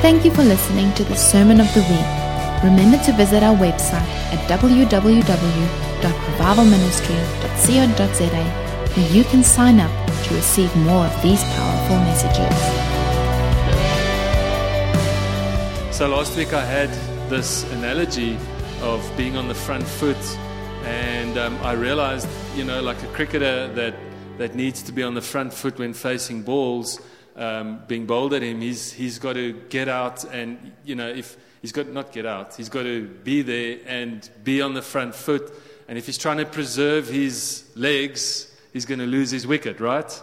Thank you for listening to the Sermon of the Week. Remember to visit our website at www.revivalministry.co.za where you can sign up to receive more of these powerful messages. So last week I had this analogy of being on the front foot, and um, I realized, you know, like a cricketer that, that needs to be on the front foot when facing balls, um, being bowled at him, he's, he's got to get out and, you know, if he's got not get out, he's got to be there and be on the front foot. And if he's trying to preserve his legs, he's going to lose his wicket, right?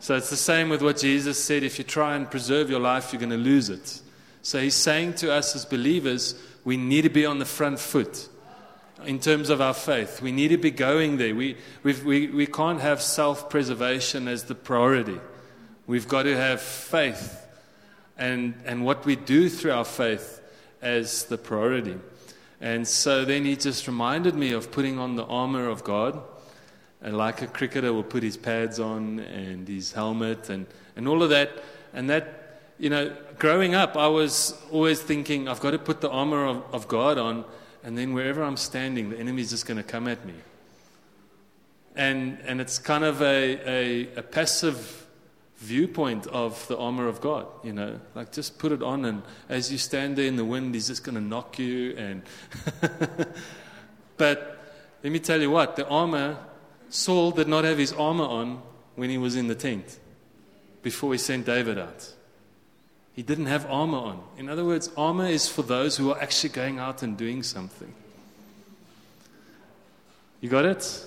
So it's the same with what Jesus said if you try and preserve your life, you're going to lose it. So he's saying to us as believers, we need to be on the front foot in terms of our faith. We need to be going there. We, we, we can't have self preservation as the priority. We've got to have faith and, and what we do through our faith as the priority. And so then he just reminded me of putting on the armor of God. And like a cricketer will put his pads on and his helmet and, and all of that. And that, you know, growing up, I was always thinking, I've got to put the armor of, of God on, and then wherever I'm standing, the enemy's just going to come at me. And, and it's kind of a, a, a passive viewpoint of the armor of God, you know, like just put it on, and as you stand there in the wind, He's just going to knock you. And but let me tell you what, the armor, Saul did not have his armor on when he was in the tent before he sent David out. He didn't have armor on. In other words, armor is for those who are actually going out and doing something. You got it?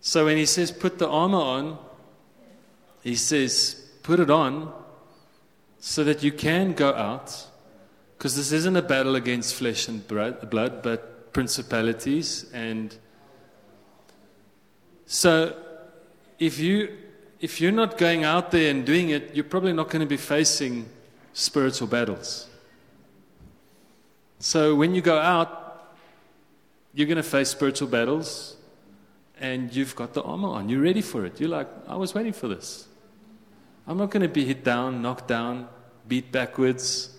So when he says put the armor on, he says, put it on so that you can go out, because this isn't a battle against flesh and blood, but principalities. And so if, you, if you're not going out there and doing it, you're probably not going to be facing spiritual battles. So when you go out, you're going to face spiritual battles and you've got the armor on. You're ready for it. You're like, I was waiting for this. I'm not going to be hit down, knocked down, beat backwards.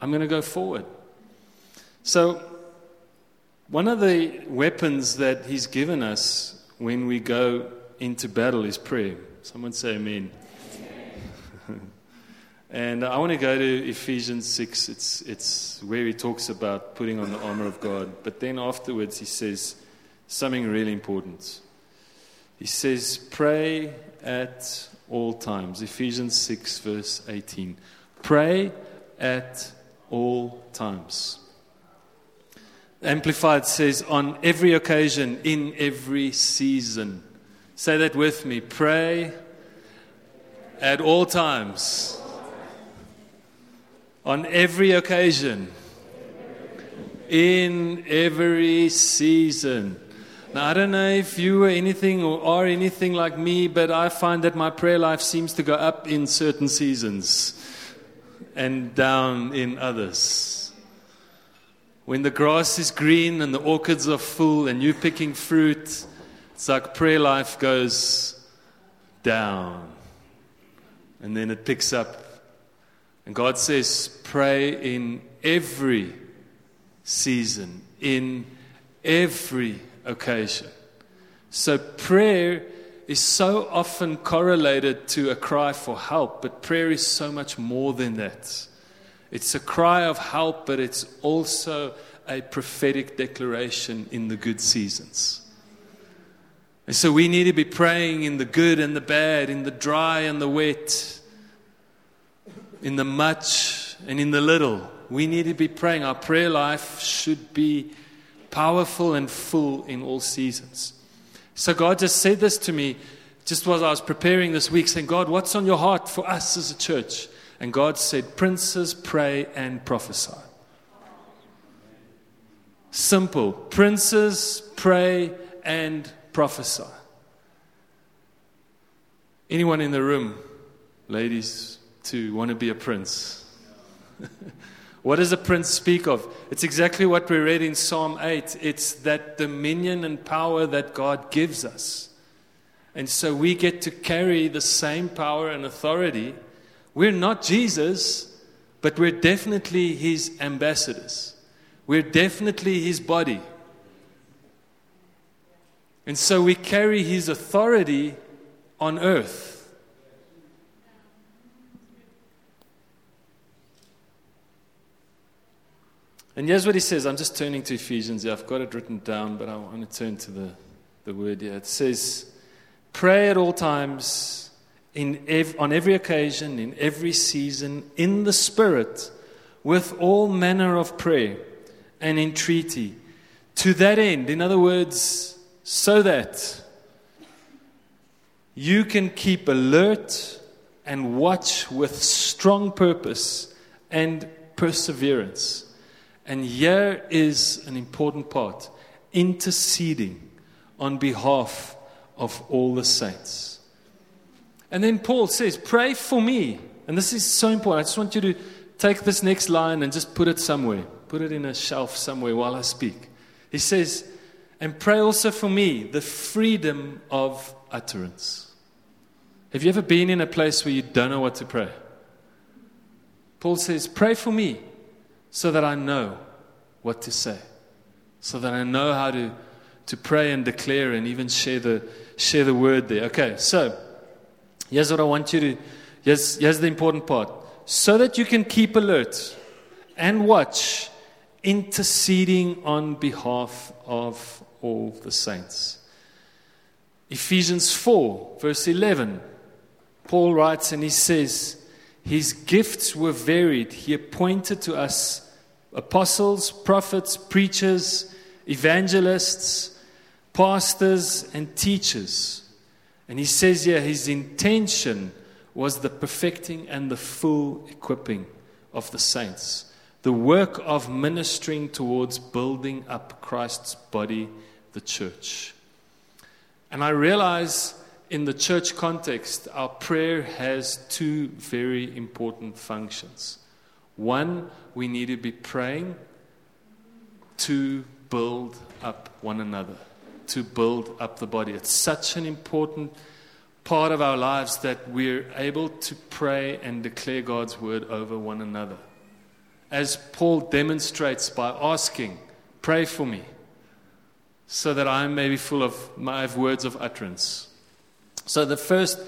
I'm going to go forward. So, one of the weapons that He's given us when we go into battle is prayer. Someone say amen. and I want to go to Ephesians 6. It's, it's where he talks about putting on the armor of God. But then afterwards, he says something really important. He says, Pray at all times. Ephesians 6, verse 18. Pray at all times. Amplified says, on every occasion, in every season. Say that with me. Pray at all times. On every occasion. In every season. Now, I don't know if you were anything or are anything like me, but I find that my prayer life seems to go up in certain seasons and down in others. When the grass is green and the orchards are full and you're picking fruit, it's like prayer life goes down and then it picks up. And God says, pray in every season, in every occasion. So prayer is so often correlated to a cry for help, but prayer is so much more than that. It's a cry of help, but it's also a prophetic declaration in the good seasons. And so we need to be praying in the good and the bad, in the dry and the wet, in the much and in the little. We need to be praying. Our prayer life should be powerful and full in all seasons. So God just said this to me just as I was preparing this week, saying, God, what's on your heart for us as a church? And God said, Princes pray and prophesy. Simple. Princes pray and prophesy. Anyone in the room, ladies, to want to be a prince? What does the prince speak of? It's exactly what we read in Psalm 8. It's that dominion and power that God gives us. And so we get to carry the same power and authority. We're not Jesus, but we're definitely his ambassadors. We're definitely his body. And so we carry his authority on earth. And here's what he says. I'm just turning to Ephesians here. I've got it written down, but I want to turn to the, the word here. It says, Pray at all times, in ev- on every occasion, in every season, in the Spirit, with all manner of prayer and entreaty. To that end, in other words, so that you can keep alert and watch with strong purpose and perseverance. And here is an important part interceding on behalf of all the saints. And then Paul says, Pray for me. And this is so important. I just want you to take this next line and just put it somewhere, put it in a shelf somewhere while I speak. He says, And pray also for me the freedom of utterance. Have you ever been in a place where you don't know what to pray? Paul says, Pray for me so that I know what to say, so that I know how to, to pray and declare and even share the, share the word there. Okay, so here's what I want you to, here's, here's the important part. So that you can keep alert and watch, interceding on behalf of all the saints. Ephesians 4, verse 11. Paul writes and he says, His gifts were varied. He appointed to us apostles, prophets, preachers, evangelists, pastors, and teachers. And he says here his intention was the perfecting and the full equipping of the saints, the work of ministering towards building up Christ's body, the church. And I realize in the church context, our prayer has two very important functions. One, we need to be praying to build up one another, to build up the body. It's such an important part of our lives that we're able to pray and declare God's word over one another. As Paul demonstrates by asking, Pray for me, so that I may be full of my words of utterance. So the first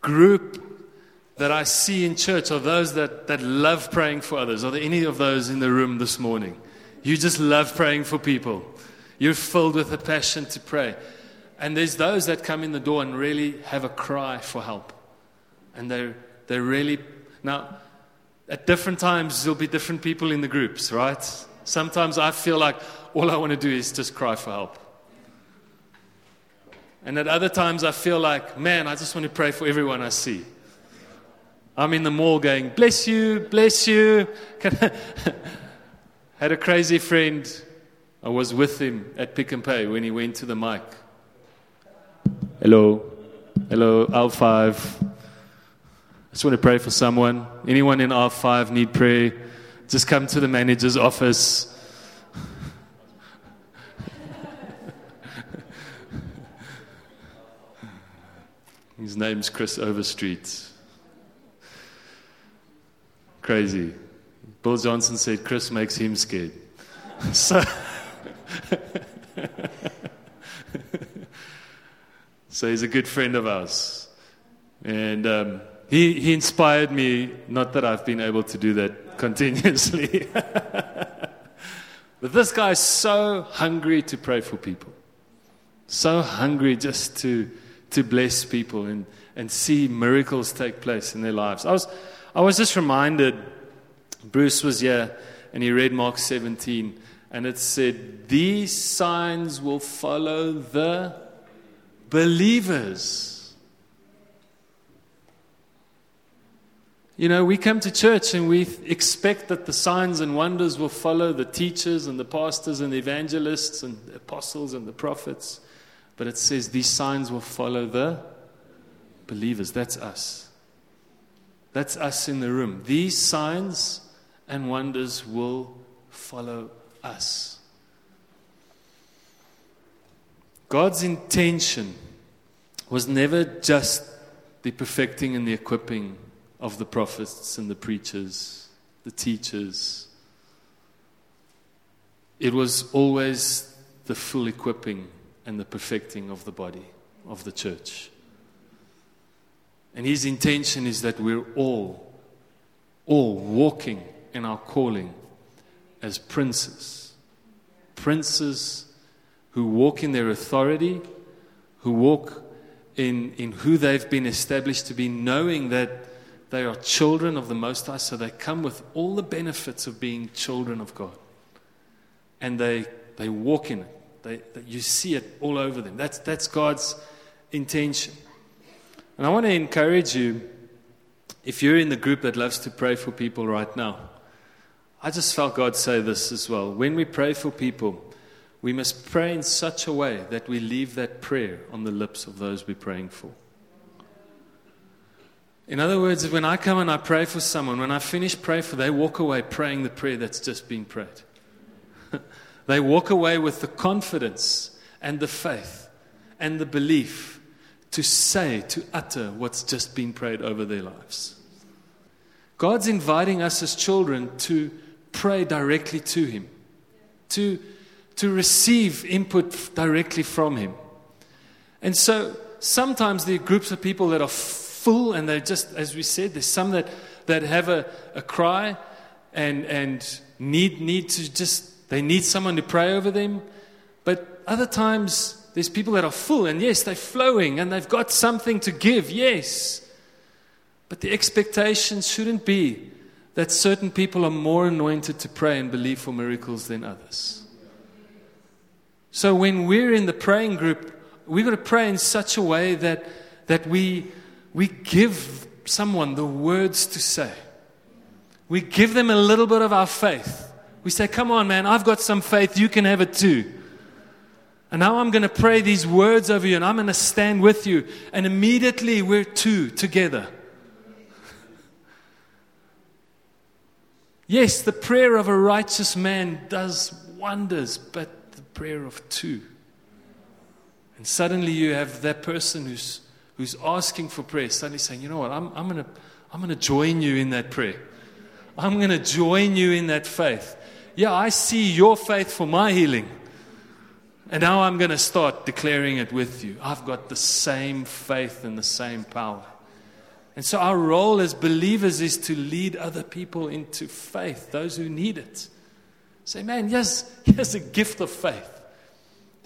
group that I see in church are those that, that love praying for others. Are there any of those in the room this morning? You just love praying for people. You're filled with a passion to pray. And there's those that come in the door and really have a cry for help. And they're, they're really. Now, at different times, there'll be different people in the groups, right? Sometimes I feel like all I want to do is just cry for help. And at other times, I feel like, man, I just want to pray for everyone I see. I'm in the mall going, bless you, bless you. Had a crazy friend. I was with him at Pick n Pay when he went to the mic. Hello. Hello, R5. I just want to pray for someone. Anyone in R5 need prayer? Just come to the manager's office. His name's Chris Overstreet. Crazy. Bill Johnson said Chris makes him scared. so, so he's a good friend of ours. And um, he, he inspired me, not that I've been able to do that continuously. but this guy's so hungry to pray for people, so hungry just to, to bless people and, and see miracles take place in their lives. I was, I was just reminded, Bruce was here and he read Mark 17, and it said, These signs will follow the believers. You know, we come to church and we expect that the signs and wonders will follow the teachers and the pastors and the evangelists and the apostles and the prophets. But it says these signs will follow the believers. That's us. That's us in the room. These signs and wonders will follow us. God's intention was never just the perfecting and the equipping of the prophets and the preachers the teachers. It was always the full equipping and the perfecting of the body of the church. And his intention is that we're all, all walking in our calling as princes. Princes who walk in their authority, who walk in, in who they've been established to be, knowing that they are children of the Most High, so they come with all the benefits of being children of God. And they, they walk in it. They, you see it all over them. That's, that's God's intention. And I want to encourage you if you're in the group that loves to pray for people right now, I just felt God say this as well. When we pray for people, we must pray in such a way that we leave that prayer on the lips of those we're praying for. In other words, when I come and I pray for someone, when I finish praying for, they walk away praying the prayer that's just been prayed. They walk away with the confidence and the faith and the belief to say, to utter what's just been prayed over their lives. God's inviting us as children to pray directly to Him, to, to receive input directly from Him. And so sometimes there are groups of people that are full and they're just, as we said, there's some that, that have a, a cry and, and need, need to just, they need someone to pray over them. But other times, there's people that are full, and yes, they're flowing and they've got something to give, yes. But the expectation shouldn't be that certain people are more anointed to pray and believe for miracles than others. So when we're in the praying group, we've got to pray in such a way that, that we, we give someone the words to say. We give them a little bit of our faith. We say, Come on, man, I've got some faith. You can have it too. And now I'm going to pray these words over you, and I'm going to stand with you. And immediately we're two together. Yes, the prayer of a righteous man does wonders, but the prayer of two. And suddenly you have that person who's, who's asking for prayer, suddenly saying, you know what, I'm, I'm going to I'm going to join you in that prayer. I'm going to join you in that faith. Yeah, I see your faith for my healing. And now I'm going to start declaring it with you. I've got the same faith and the same power. And so our role as believers is to lead other people into faith, those who need it. Say, man, yes, here's a gift of faith.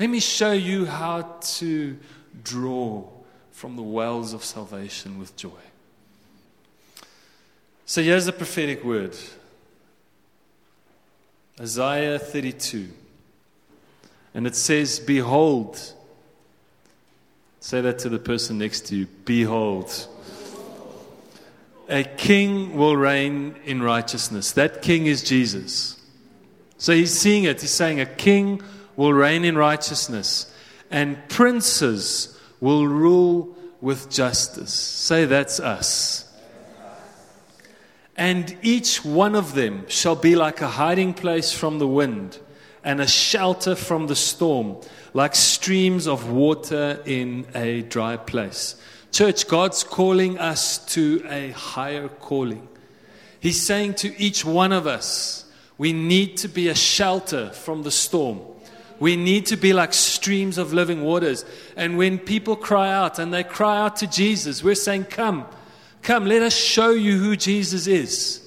Let me show you how to draw from the wells of salvation with joy. So here's the prophetic word Isaiah 32. And it says, Behold. Say that to the person next to you. Behold. A king will reign in righteousness. That king is Jesus. So he's seeing it. He's saying, A king will reign in righteousness, and princes will rule with justice. Say, That's us. And each one of them shall be like a hiding place from the wind and a shelter from the storm, like streams of water in a dry place. Church, God's calling us to a higher calling. He's saying to each one of us, we need to be a shelter from the storm. We need to be like streams of living waters. And when people cry out and they cry out to Jesus, we're saying, Come, come, let us show you who Jesus is.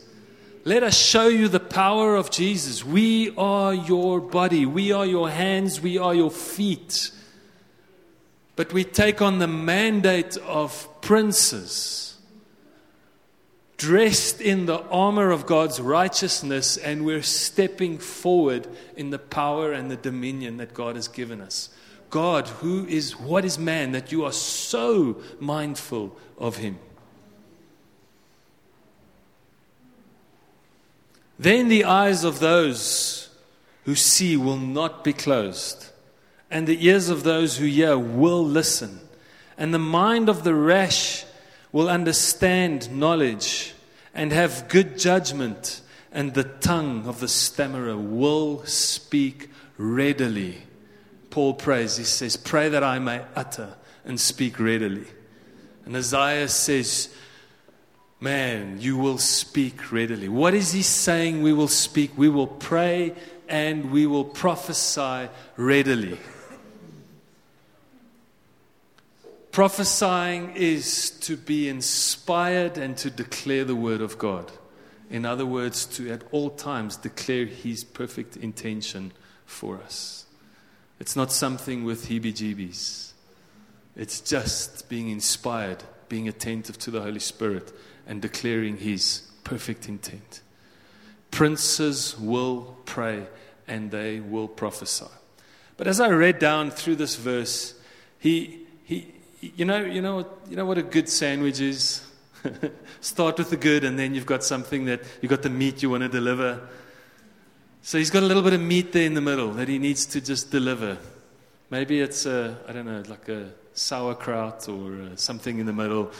Let us show you the power of Jesus. We are your body, we are your hands, we are your feet. But we take on the mandate of princes, dressed in the armor of God's righteousness, and we're stepping forward in the power and the dominion that God has given us. God, who is, what is man that you are so mindful of him? Then the eyes of those who see will not be closed and the ears of those who hear will listen, and the mind of the rash will understand knowledge and have good judgment, and the tongue of the stammerer will speak readily. Paul prays, he says, Pray that I may utter and speak readily. And Isaiah says, man, you will speak readily. What is he saying? We will speak. We will pray and we will prophesy readily. Prophesying is to be inspired and to declare the word of God. In other words, to at all times declare his perfect intention for us. It's not something with heebie jeebies, it's just being inspired, being attentive to the Holy Spirit, and declaring his perfect intent. Princes will pray and they will prophesy. But as I read down through this verse, he, he, you know, you know, you know what a good sandwich is. Start with the good, and then you've got something that you've got the meat you want to deliver. So he's got a little bit of meat there in the middle that he needs to just deliver. Maybe it's a, I don't know, like a sauerkraut or uh, something in the middle.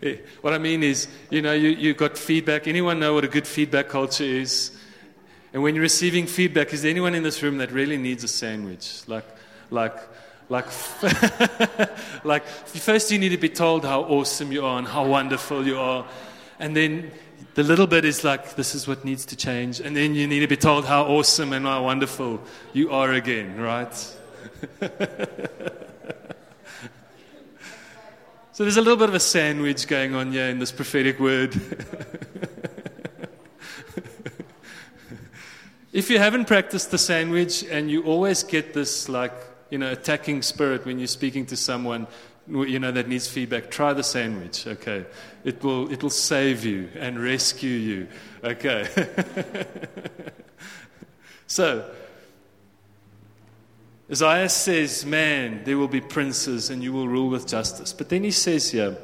what I mean is, you know, you, you got feedback. Anyone know what a good feedback culture is? And when you're receiving feedback, is there anyone in this room that really needs a sandwich? Like, like, like, like, first you need to be told how awesome you are and how wonderful you are. And then the little bit is like, this is what needs to change. And then you need to be told how awesome and how wonderful you are again, right? so there's a little bit of a sandwich going on here in this prophetic word. if you haven't practiced the sandwich and you always get this like, you know, attacking spirit when you're speaking to someone, you know, that needs feedback, try the sandwich, okay? It will, it will save you and rescue you, okay? so, Isaiah says, Man, there will be princes and you will rule with justice. But then he says here,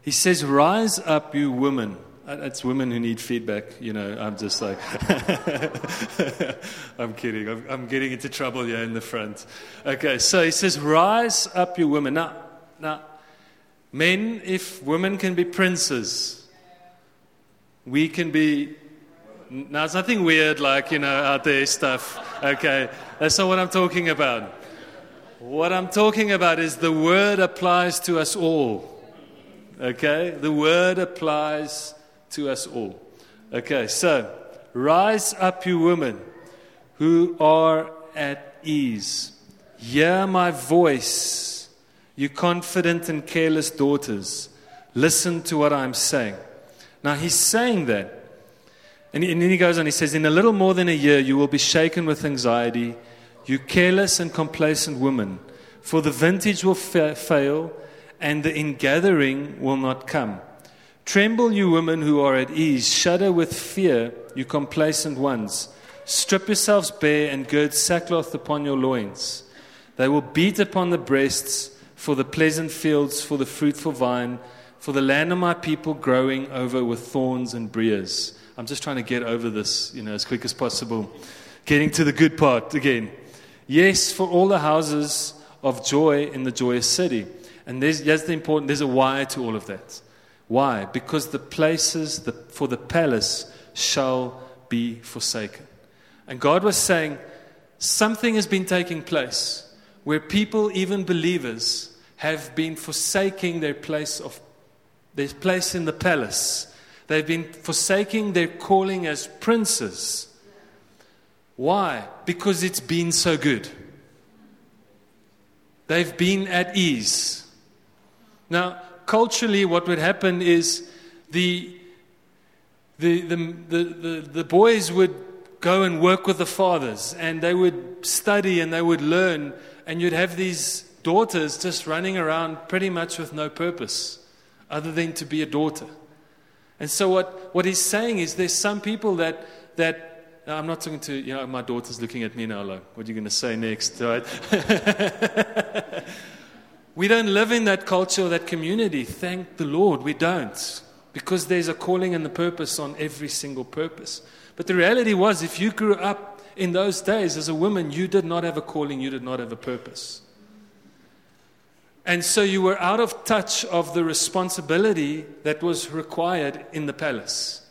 He says, Rise up, you women. Uh, it's women who need feedback. You know, I'm just like, I'm kidding. I'm, I'm, getting into trouble here in the front. Okay, so he says, Rise up, you women. Now, now, men, if women can be princes, we can be. Now, it's nothing weird like, you know, out there stuff. Okay, that's not what I'm talking about. What I'm talking about is the word applies to us all. Okay? The word applies to us all. Okay, so rise up, you women who are at ease. Hear my voice, you confident and careless daughters. Listen to what I'm saying. Now, he's saying that. And, then he goes on, he says, In a little more than a year, you will be shaken with anxiety, you careless and complacent woman, for the vintage will fa- fail, and the ingathering will not come. Tremble, you women who are at ease. Shudder with fear, you complacent ones. Strip yourselves bare and gird sackcloth upon your loins. They will beat upon the breasts for the pleasant fields, for the fruitful vine, for the land of my people growing over with thorns and briers. I'm just trying to get over this, you know, as quick as possible. Getting to the good part again. Yes, for all the houses of joy in the joyous city. And there's, that's the important, there's a why to all of that. Why? Because the places the, for the palace shall be forsaken. And God was saying, something has been taking place where people, even believers, have been forsaking their place of their place in the palace. They've been forsaking their calling as princes. Why? Because it's been so good. They've been at ease. Now, culturally, what would happen is the, the, the, the, the, boys would go and work with the fathers, and they would study and they would learn, and you'd have these daughters just running around pretty much with no purpose other than to be a daughter. And so, what, what he's saying is there's some people that, that I'm not talking to, you know, my daughter's looking at me now, like, what are you going to say next, right? We don't live in that culture that community. Thank the Lord, we don't. Because there's a calling and a purpose on every single purpose. But the reality was, if you grew up in those days as a woman, you did not have a calling, you did not have a purpose. And so you were out of touch of the responsibility that was required in the palace.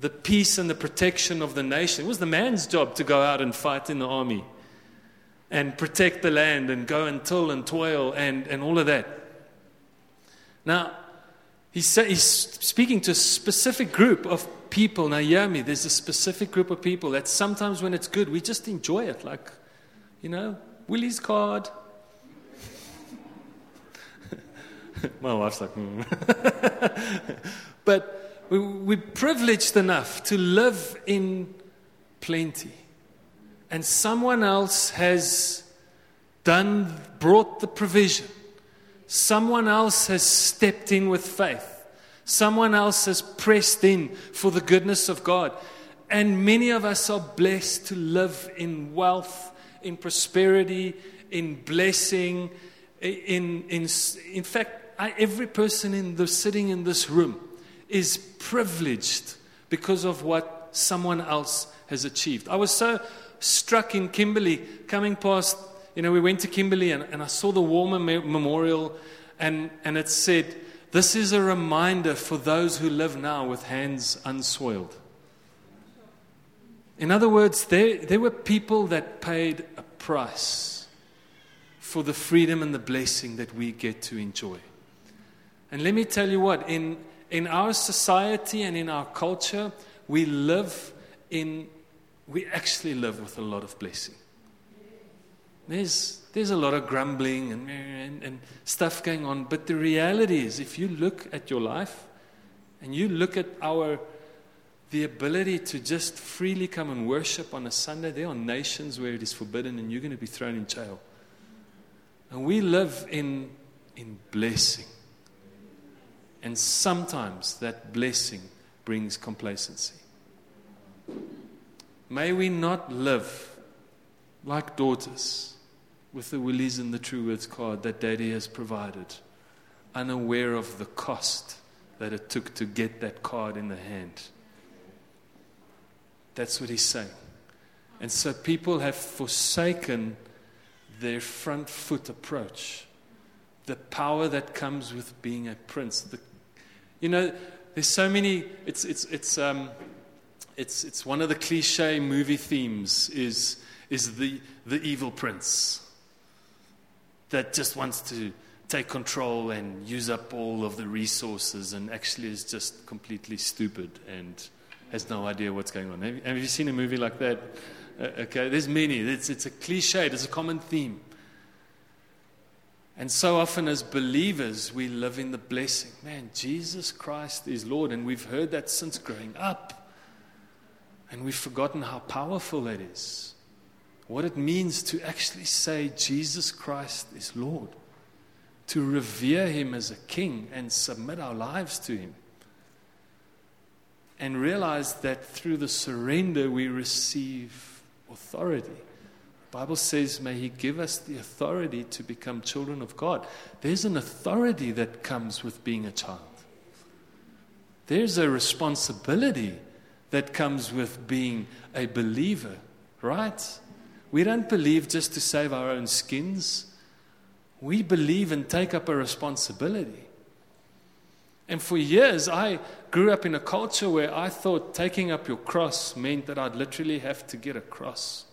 The peace and the protection of the nation. It was the man's job to go out and fight in the army and protect the land and go and till and toil and, and all of that. Now, he's, he's speaking to a specific group of people. Now, hear me, there's a specific group of people that sometimes when it's good, we just enjoy it. Like, you know, Woolies card. My wife's like, mm. but we, we're privileged enough to live in plenty. And someone else has done, brought the provision. Someone else has stepped in with faith. Someone else has pressed in for the goodness of God. And many of us are blessed to live in wealth, in prosperity, in blessing. In, in, in fact, I, every person in the, sitting in this room is privileged because of what someone else has achieved. I was so struck in Kimberley coming past, you know, we went to Kimberley and, and I saw the War Memorial and, and it said, this is a reminder for those who live now with hands unsoiled. In other words, there, there were people that paid a price for the freedom and the blessing that we get to enjoy. And let me tell you what, in, in our society and in our culture, we live in, we actually live with a lot of blessing. There's, there's a lot of grumbling and, and, and stuff going on. But the reality is, if you look at your life and you look at our the ability to just freely come and worship on a Sunday, there are nations where it is forbidden and you're going to be thrown in jail. And we live in, in blessing. And sometimes that blessing brings complacency. May we not live like daughters with the Woolies and the Truworths card that Daddy has provided, unaware of the cost that it took to get that card in the hand. That's what he's saying. And so people have forsaken their front foot approach, the power that comes with being a prince. The, you know, there's so many, it's, it's, it's, um, it's, it's one of the cliche movie themes is, is the, the evil prince that just wants to take control and use up all of the resources and actually is just completely stupid and has no idea what's going on. Have you, have you seen a movie like that? Uh, okay, there's many. It's, it's a cliche, it's a common theme. And so often, as believers, we live in the blessing. Man, Jesus Christ is Lord. And we've heard that since growing up. And we've forgotten how powerful that is what it means to actually say Jesus Christ is Lord, to revere Him as a King and submit our lives to Him. And realize that through the surrender we receive authority. Bible says, May He give us the authority to become children of God. There's an authority that comes with being a child. There's a responsibility that comes with being a believer, right? We don't believe just to save our own skins. We believe and take up a responsibility. And for years, I grew up in a culture where I thought taking up your cross meant that I'd literally have to get a cross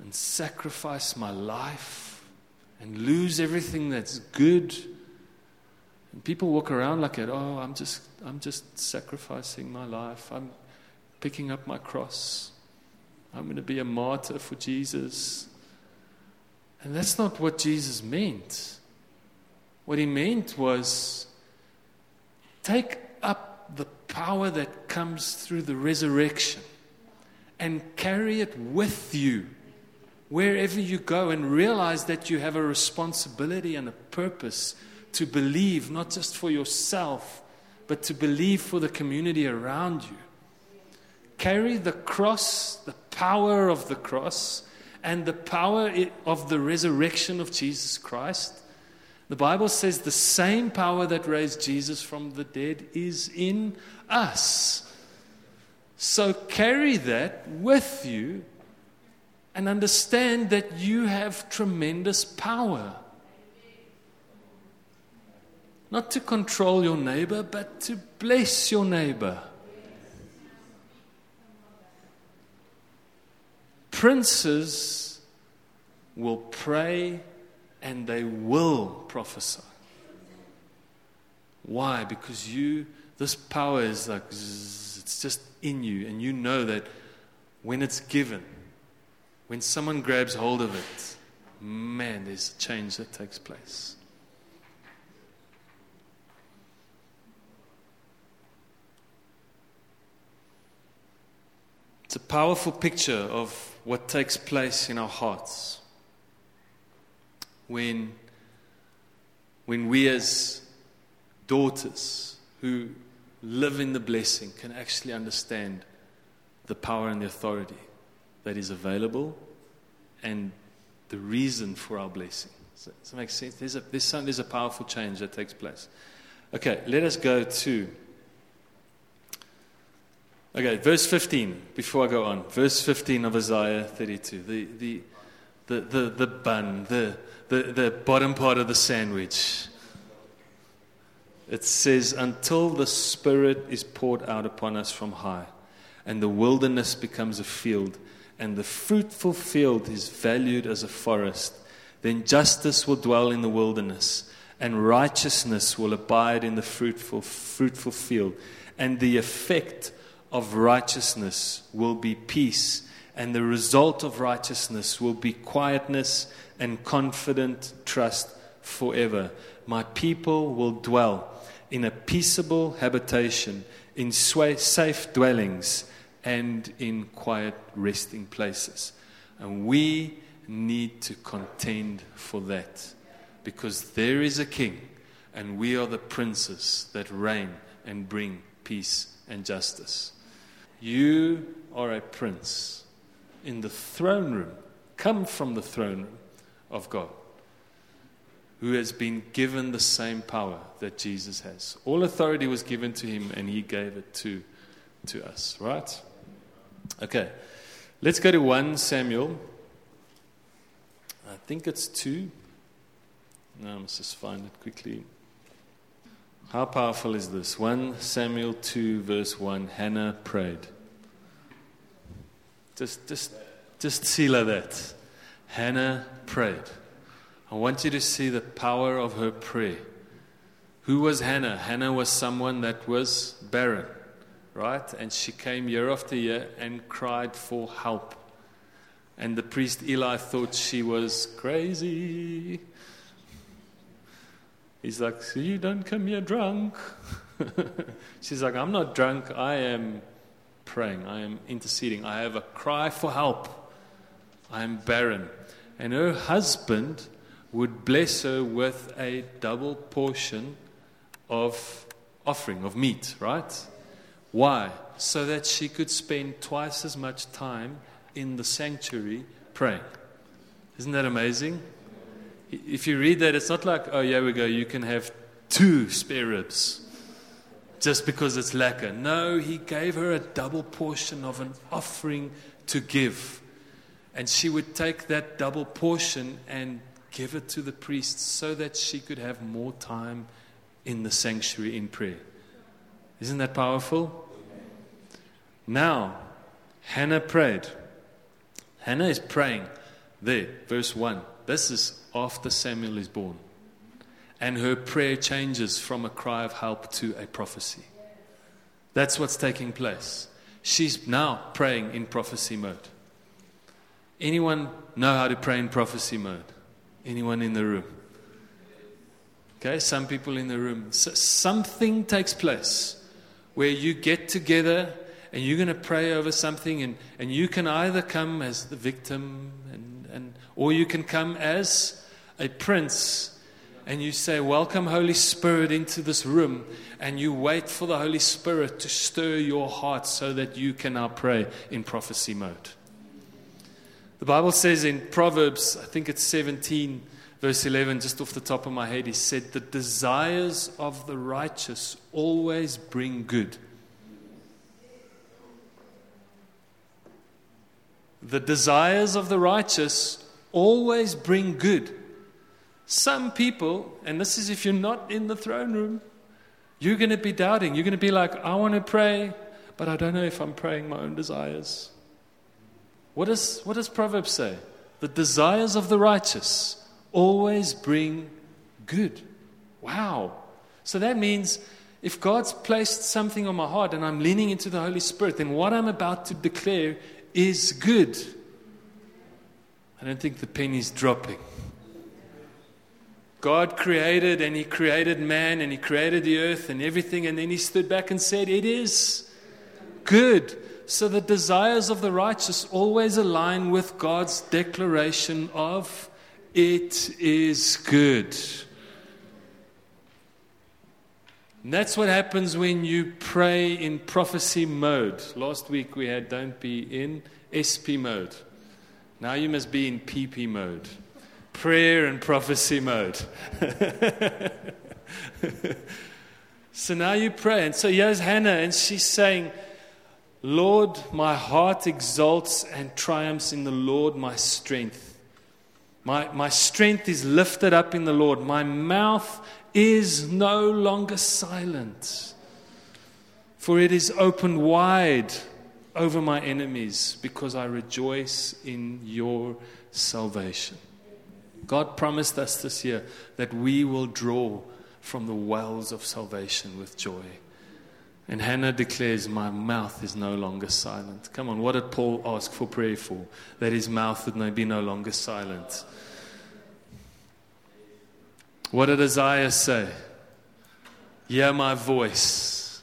and sacrifice my life and lose everything that's good. And people walk around like it, oh, I'm just, I'm just sacrificing my life. I'm picking up my cross. I'm going to be a martyr for Jesus. And that's not what Jesus meant. What he meant was take up the power that comes through the resurrection and carry it with you wherever you go and realize that you have a responsibility and a purpose to believe, not just for yourself, but to believe for the community around you. Carry the cross, the power of the cross and the power of the resurrection of Jesus Christ. The Bible says the same power that raised Jesus from the dead is in us. So carry that with you and understand that you have tremendous power. Not to control your neighbor, but to bless your neighbor. Princes will pray and they will prophesy. Why? Because you, this power is like, zzz, it's just in you, and you know that when it's given, when someone grabs hold of it, man, there's a change that takes place. It's a powerful picture of what takes place in our hearts when, when we, as daughters who live in the blessing, can actually understand the power and the authority that is available and the reason for our blessing. That, does that make sense? There's a, there's, some, there's a powerful change that takes place. Okay, let us go to. Okay, verse 15, before I go on. Verse 15 of Isaiah 32. The, the, the, the, the bun, the, the, the bottom part of the sandwich. It says, Until the Spirit is poured out upon us from high, and the wilderness becomes a field, and the fruitful field is valued as a forest, then justice will dwell in the wilderness, and righteousness will abide in the fruitful, fruitful field. And the effect of righteousness will be peace, and the result of righteousness will be quietness and confident trust forever. My people will dwell in a peaceable habitation, in safe dwellings, and in quiet resting places. And we need to contend for that because there is a king, and we are the princes that reign and bring peace and justice. You are a prince in the throne room, come from the throne room of God, who has been given the same power that Jesus has. All authority was given to him, and he gave it to, to us, right? Okay, let's go to 1 Samuel. I think it's 2. No, I must just find it quickly. How powerful is this? 1 Samuel 2, verse 1 Hannah prayed. Just, just, just seal that. Hannah prayed. I want you to see the power of her prayer. Who was Hannah? Hannah was someone that was barren, right? And she came year after year and cried for help. And the priest Eli thought she was crazy. He's like, You don't come here drunk. She's like, I'm not drunk. I am praying. I am interceding. I have a cry for help. I am barren. And her husband would bless her with a double portion of offering, of meat, right? Why? So that she could spend twice as much time in the sanctuary praying. Isn't that amazing? If you read that, it's not like, oh, yeah, we go, you can have two spare ribs just because it's lekker. No, he gave her a double portion of an offering to give. And she would take that double portion and give it to the priest so that she could have more time in the sanctuary in prayer. Isn't that powerful? Now, Hannah prayed. Hannah is praying there, verse 1. This is after Samuel is born. And her prayer changes from a cry of help to a prophecy. That's what's taking place. She's now praying in prophecy mode. Anyone know how to pray in prophecy mode? Anyone in the room? Okay, some people in the room. So something takes place where you get together and you're going to pray over something, and, and you can either come as the victim, and, and, or you can come as a prince and you say, Welcome, Holy Spirit, into this room, and you wait for the Holy Spirit to stir your heart so that you can now pray in prophecy mode. The Bible says in Proverbs, I think it's 17, verse 11, just off the top of my head, he said, The desires of the righteous always bring good. The desires of the righteous always bring good. Some people, and this is if you're not in the throne room, you're going to be doubting. You're going to be like, I want to pray, but I don't know if I'm praying my own desires. What, is, what does Proverbs say? The desires of the righteous always bring good. Wow. So that means if God's placed something on my heart and I'm leaning into the Holy Spirit, then what I'm about to declare is good. I don't think the penny's dropping. God created and He created man and He created the earth and everything, and then He stood back and said, It is good. So the desires of the righteous always align with God's declaration of it is good. And that's what happens when you pray in prophecy mode. Last week we had don't be in SP mode. Now you must be in PP mode. Prayer and prophecy mode. so now you pray. And so here's Hannah, and she's saying, Lord, my heart exalts and triumphs in the Lord, my strength. My, my strength is lifted up in the Lord. My mouth is no longer silent, for it is opened wide over my enemies because I rejoice in your salvation. God promised us this year that we will draw from the wells of salvation with joy. And Hannah declares, My mouth is no longer silent. Come on, what did Paul ask for prayer for? That his mouth would be no longer silent. What did Isaiah say? Hear my voice,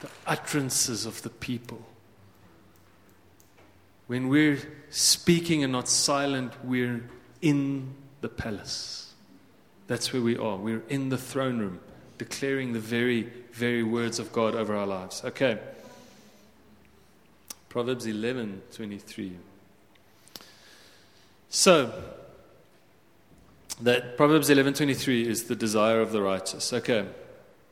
the utterances of the people. When we're speaking and not silent, we're in the palace. That's where we are. We're in the throne room, declaring the very, very words of God over our lives. Okay. Proverbs 11 23. So, that Proverbs 11:23 is the desire of the righteous. Okay.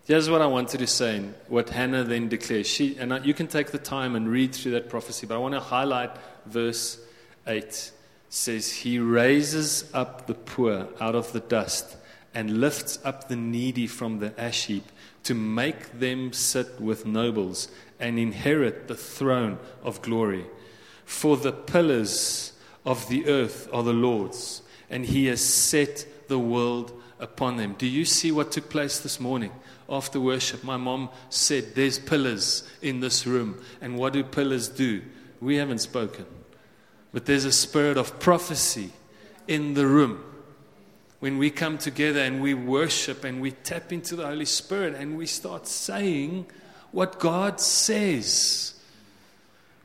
Here's what I wanted to say, and what Hannah then declares. She, and you can take the time and read through that prophecy, but I want to highlight verse 8. It says, He raises up the poor out of the dust and lifts up the needy from the ash heap to make them sit with nobles and inherit the throne of glory. For the pillars of the earth are the Lord's and He has set the world upon them. Do you see what took place this morning? After worship, my mom said, There's pillars in this room. And what do pillars do? We haven't spoken. But there's a spirit of prophecy in the room. When we come together and we worship and we tap into the Holy Spirit and we start saying what God says.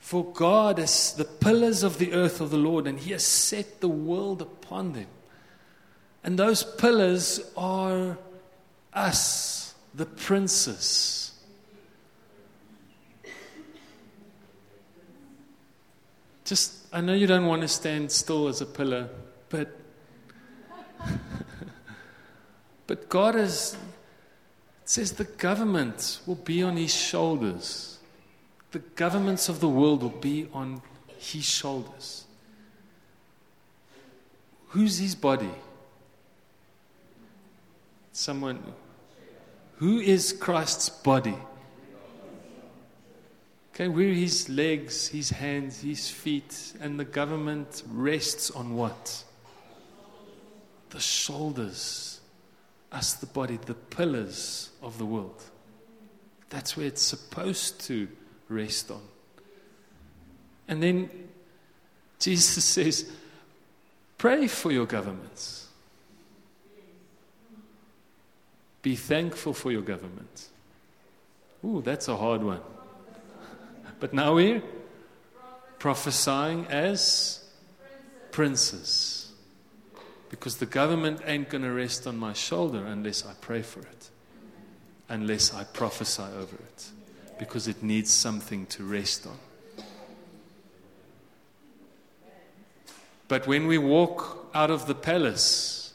For God is the pillars of the earth of the Lord, and He has set the world upon them. And those pillars are us, the princes. Just, I know you don't want to stand still as a pillar, but. but God is, says the government will be on his shoulders the governments of the world will be on his shoulders. Who's his body? Someone. Who is Christ's body? Okay, we're his legs, his hands, his feet, and the government rests on what? The shoulders. Us, the body, the pillars of the world. That's where it's supposed to rest on. And then Jesus says, Pray for your governments. Be thankful for your government. Ooh, that's a hard one. But now we're prophesying as princes. Because the government ain't going to rest on my shoulder unless I pray for it, unless I prophesy over it because it needs something to rest on. But when we walk out of the palace,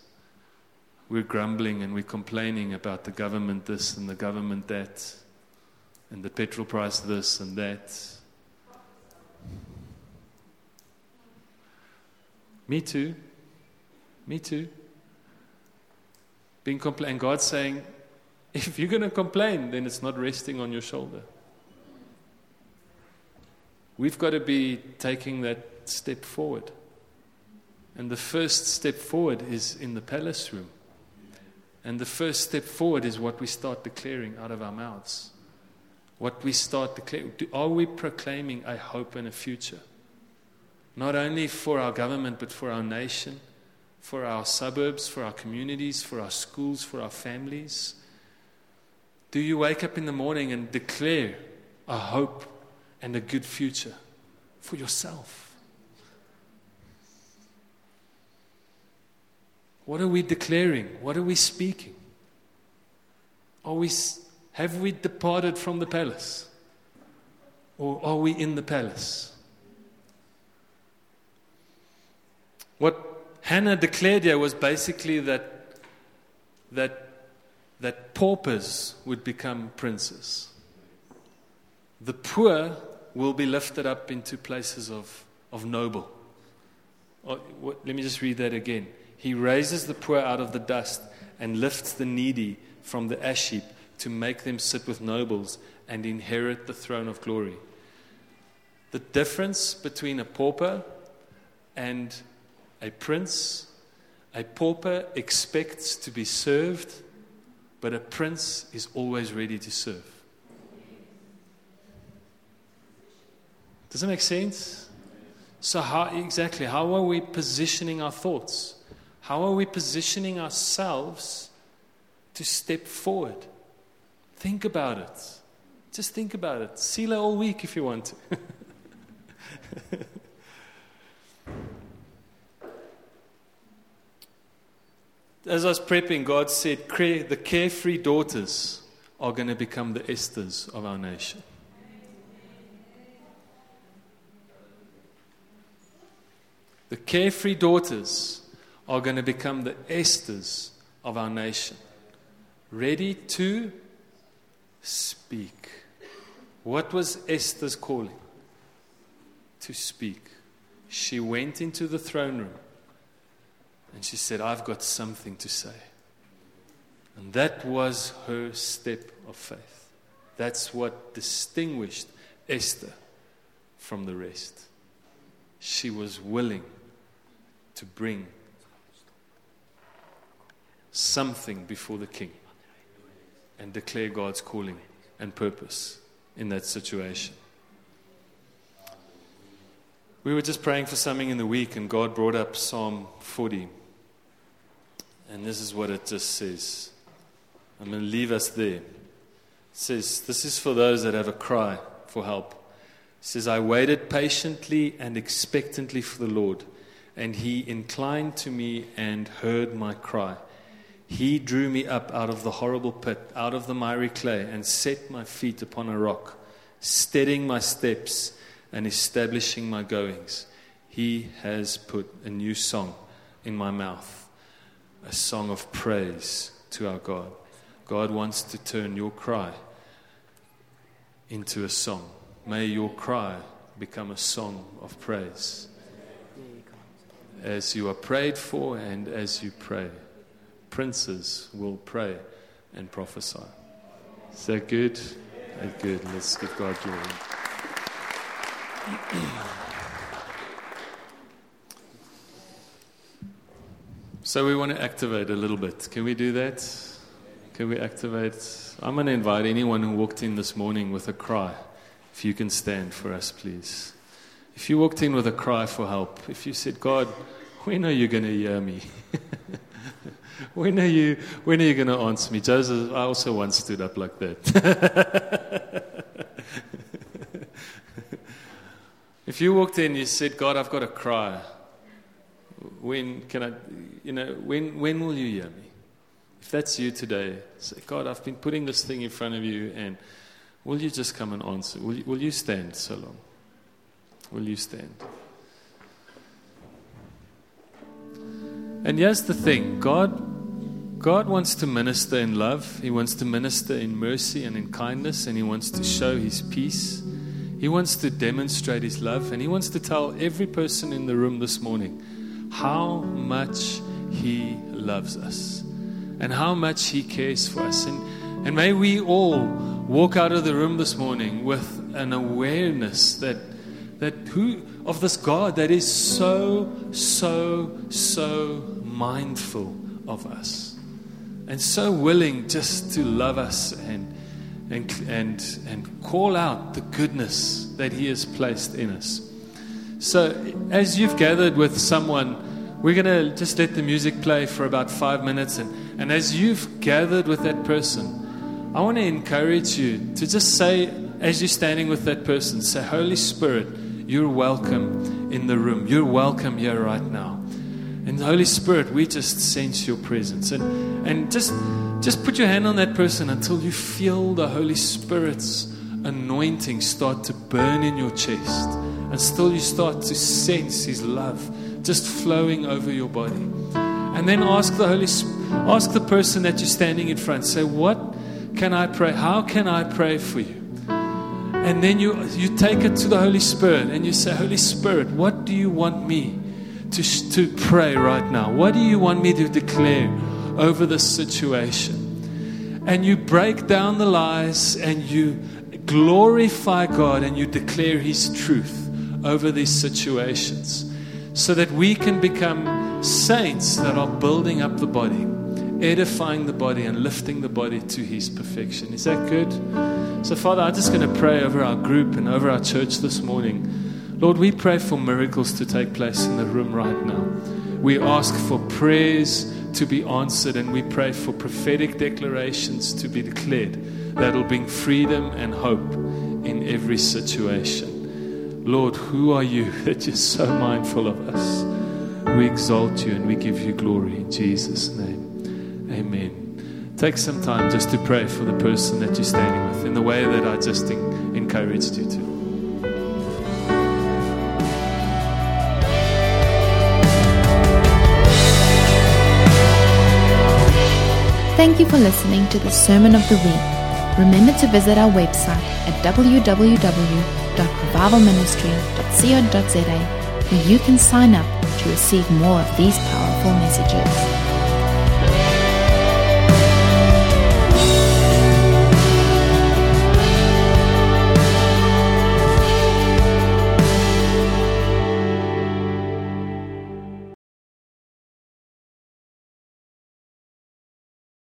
we're grumbling and we're complaining about the government this and the government that, and the petrol price this and that. Me too. Me too. Being compl- and God saying, if you're going to complain, then it's not resting on your shoulder. We've got to be taking that step forward. And the first step forward is in the palace room. And the first step forward is what we start declaring out of our mouths. What we start declaring. Are we proclaiming a hope and a future? Not only for our government, but for our nation, for our suburbs, for our communities, for our schools, for our families. Do you wake up in the morning and declare a hope and a good future for yourself? What are we declaring? What are we speaking? Are we, have we departed from the palace? Or are we in the palace? What Hannah declared here was basically that, that, that paupers would become princes. The poor will be lifted up into places of, of noble. Oh, let me just read that again. He raises the poor out of the dust and lifts the needy from the ash heap to make them sit with nobles and inherit the throne of glory. The difference between a pauper and a prince, a pauper expects to be served, but a prince is always ready to serve. Does that make sense? So, how exactly, how are we positioning our thoughts? How are we positioning ourselves to step forward? Think about it. Just think about it. Selah all week if you want to. As I was prepping, God said, the carefree daughters are going to become the Esthers of our nation. The carefree daughters are going to become the Esthers of our nation, ready to speak. What was Esther's calling? To speak. She went into the throne room and she said, I've got something to say. And that was her step of faith. That's what distinguished Esther from the rest. She was willing to bring something before the king and declare God's calling and purpose in that situation. We were just praying for something in the week, and God brought up Psalm 40. And this is what it just says. I'm going to leave us there. It says, This is for those that have a cry for help. It says, I waited patiently and expectantly for the Lord, and he inclined to me and heard my cry. He drew me up out of the horrible pit, out of the miry clay, and set my feet upon a rock, steadying my steps and establishing my goings. He has put a new song in my mouth, a song of praise to our God. God wants to turn your cry into a song. May your cry become a song of praise as you are prayed for and as you pray princes will pray and prophesy. Is that good? That's good. Let's give God glory. so we want to activate a little bit. Can we do that? Can we activate? I'm going to invite anyone who walked in this morning with a cry. If you can stand for us, please. If you walked in with a cry for help, if you said, God, when are you going to hear me? when are you when are you going to answer me? Joseph i also once stood up like that. If you walked in you said god i've got a cry. When can i you know when when will you hear me? If that's you today say god i've been putting this thing in front of you and will you just come and answer? Will you, will you stand so long will you stand and here's the thing God God wants to minister in love. He wants to minister in mercy and in kindness, and He wants to show His peace. He wants to demonstrate His love, and He wants to tell every person in the room this morning how much He loves us and how much He cares for us. And, and may we all walk out of the room this morning with an awareness that, that who, of this God that is so, so, so mindful of us and so willing just to love us and, and, and, and call out the goodness that He has placed in us. So, as you've gathered with someone, we're going to just let the music play for about five minutes. And, and as you've gathered with that person, I want to encourage you to just say, as you're standing with that person, say, Holy Spirit, you're welcome in the room. You're welcome here right now. And the Holy Spirit, we just sense your presence. And, and just, just put your hand on that person until you feel the Holy Spirit's anointing start to burn in your chest. Until you start to sense His love just flowing over your body. And then ask the Holy ask the person that you're standing in front, say, What can I pray? How can I pray for you? And then you, you take it to the Holy Spirit and you say, Holy Spirit, what do you want me to, to pray right now? What do you want me to declare over this situation? And you break down the lies and you glorify God and you declare His truth over these situations so that we can become saints that are building up the body, edifying the body, and lifting the body to His perfection. Is that good? So, Father, I'm just going to pray over our group and over our church this morning. Lord, we pray for miracles to take place in the room right now. We ask for prayers to be answered, and we pray for prophetic declarations to be declared that will bring freedom and hope in every situation. Lord, who are you that you're so mindful of us? We exalt you and we give you glory in Jesus' name. Amen. Take some time just to pray for the person that you're standing with in the way that I just encouraged you to. Thank you for listening to the Sermon of the Week. Remember to visit our website at www.revivalministry.co.za where you can sign up to receive more of these powerful messages.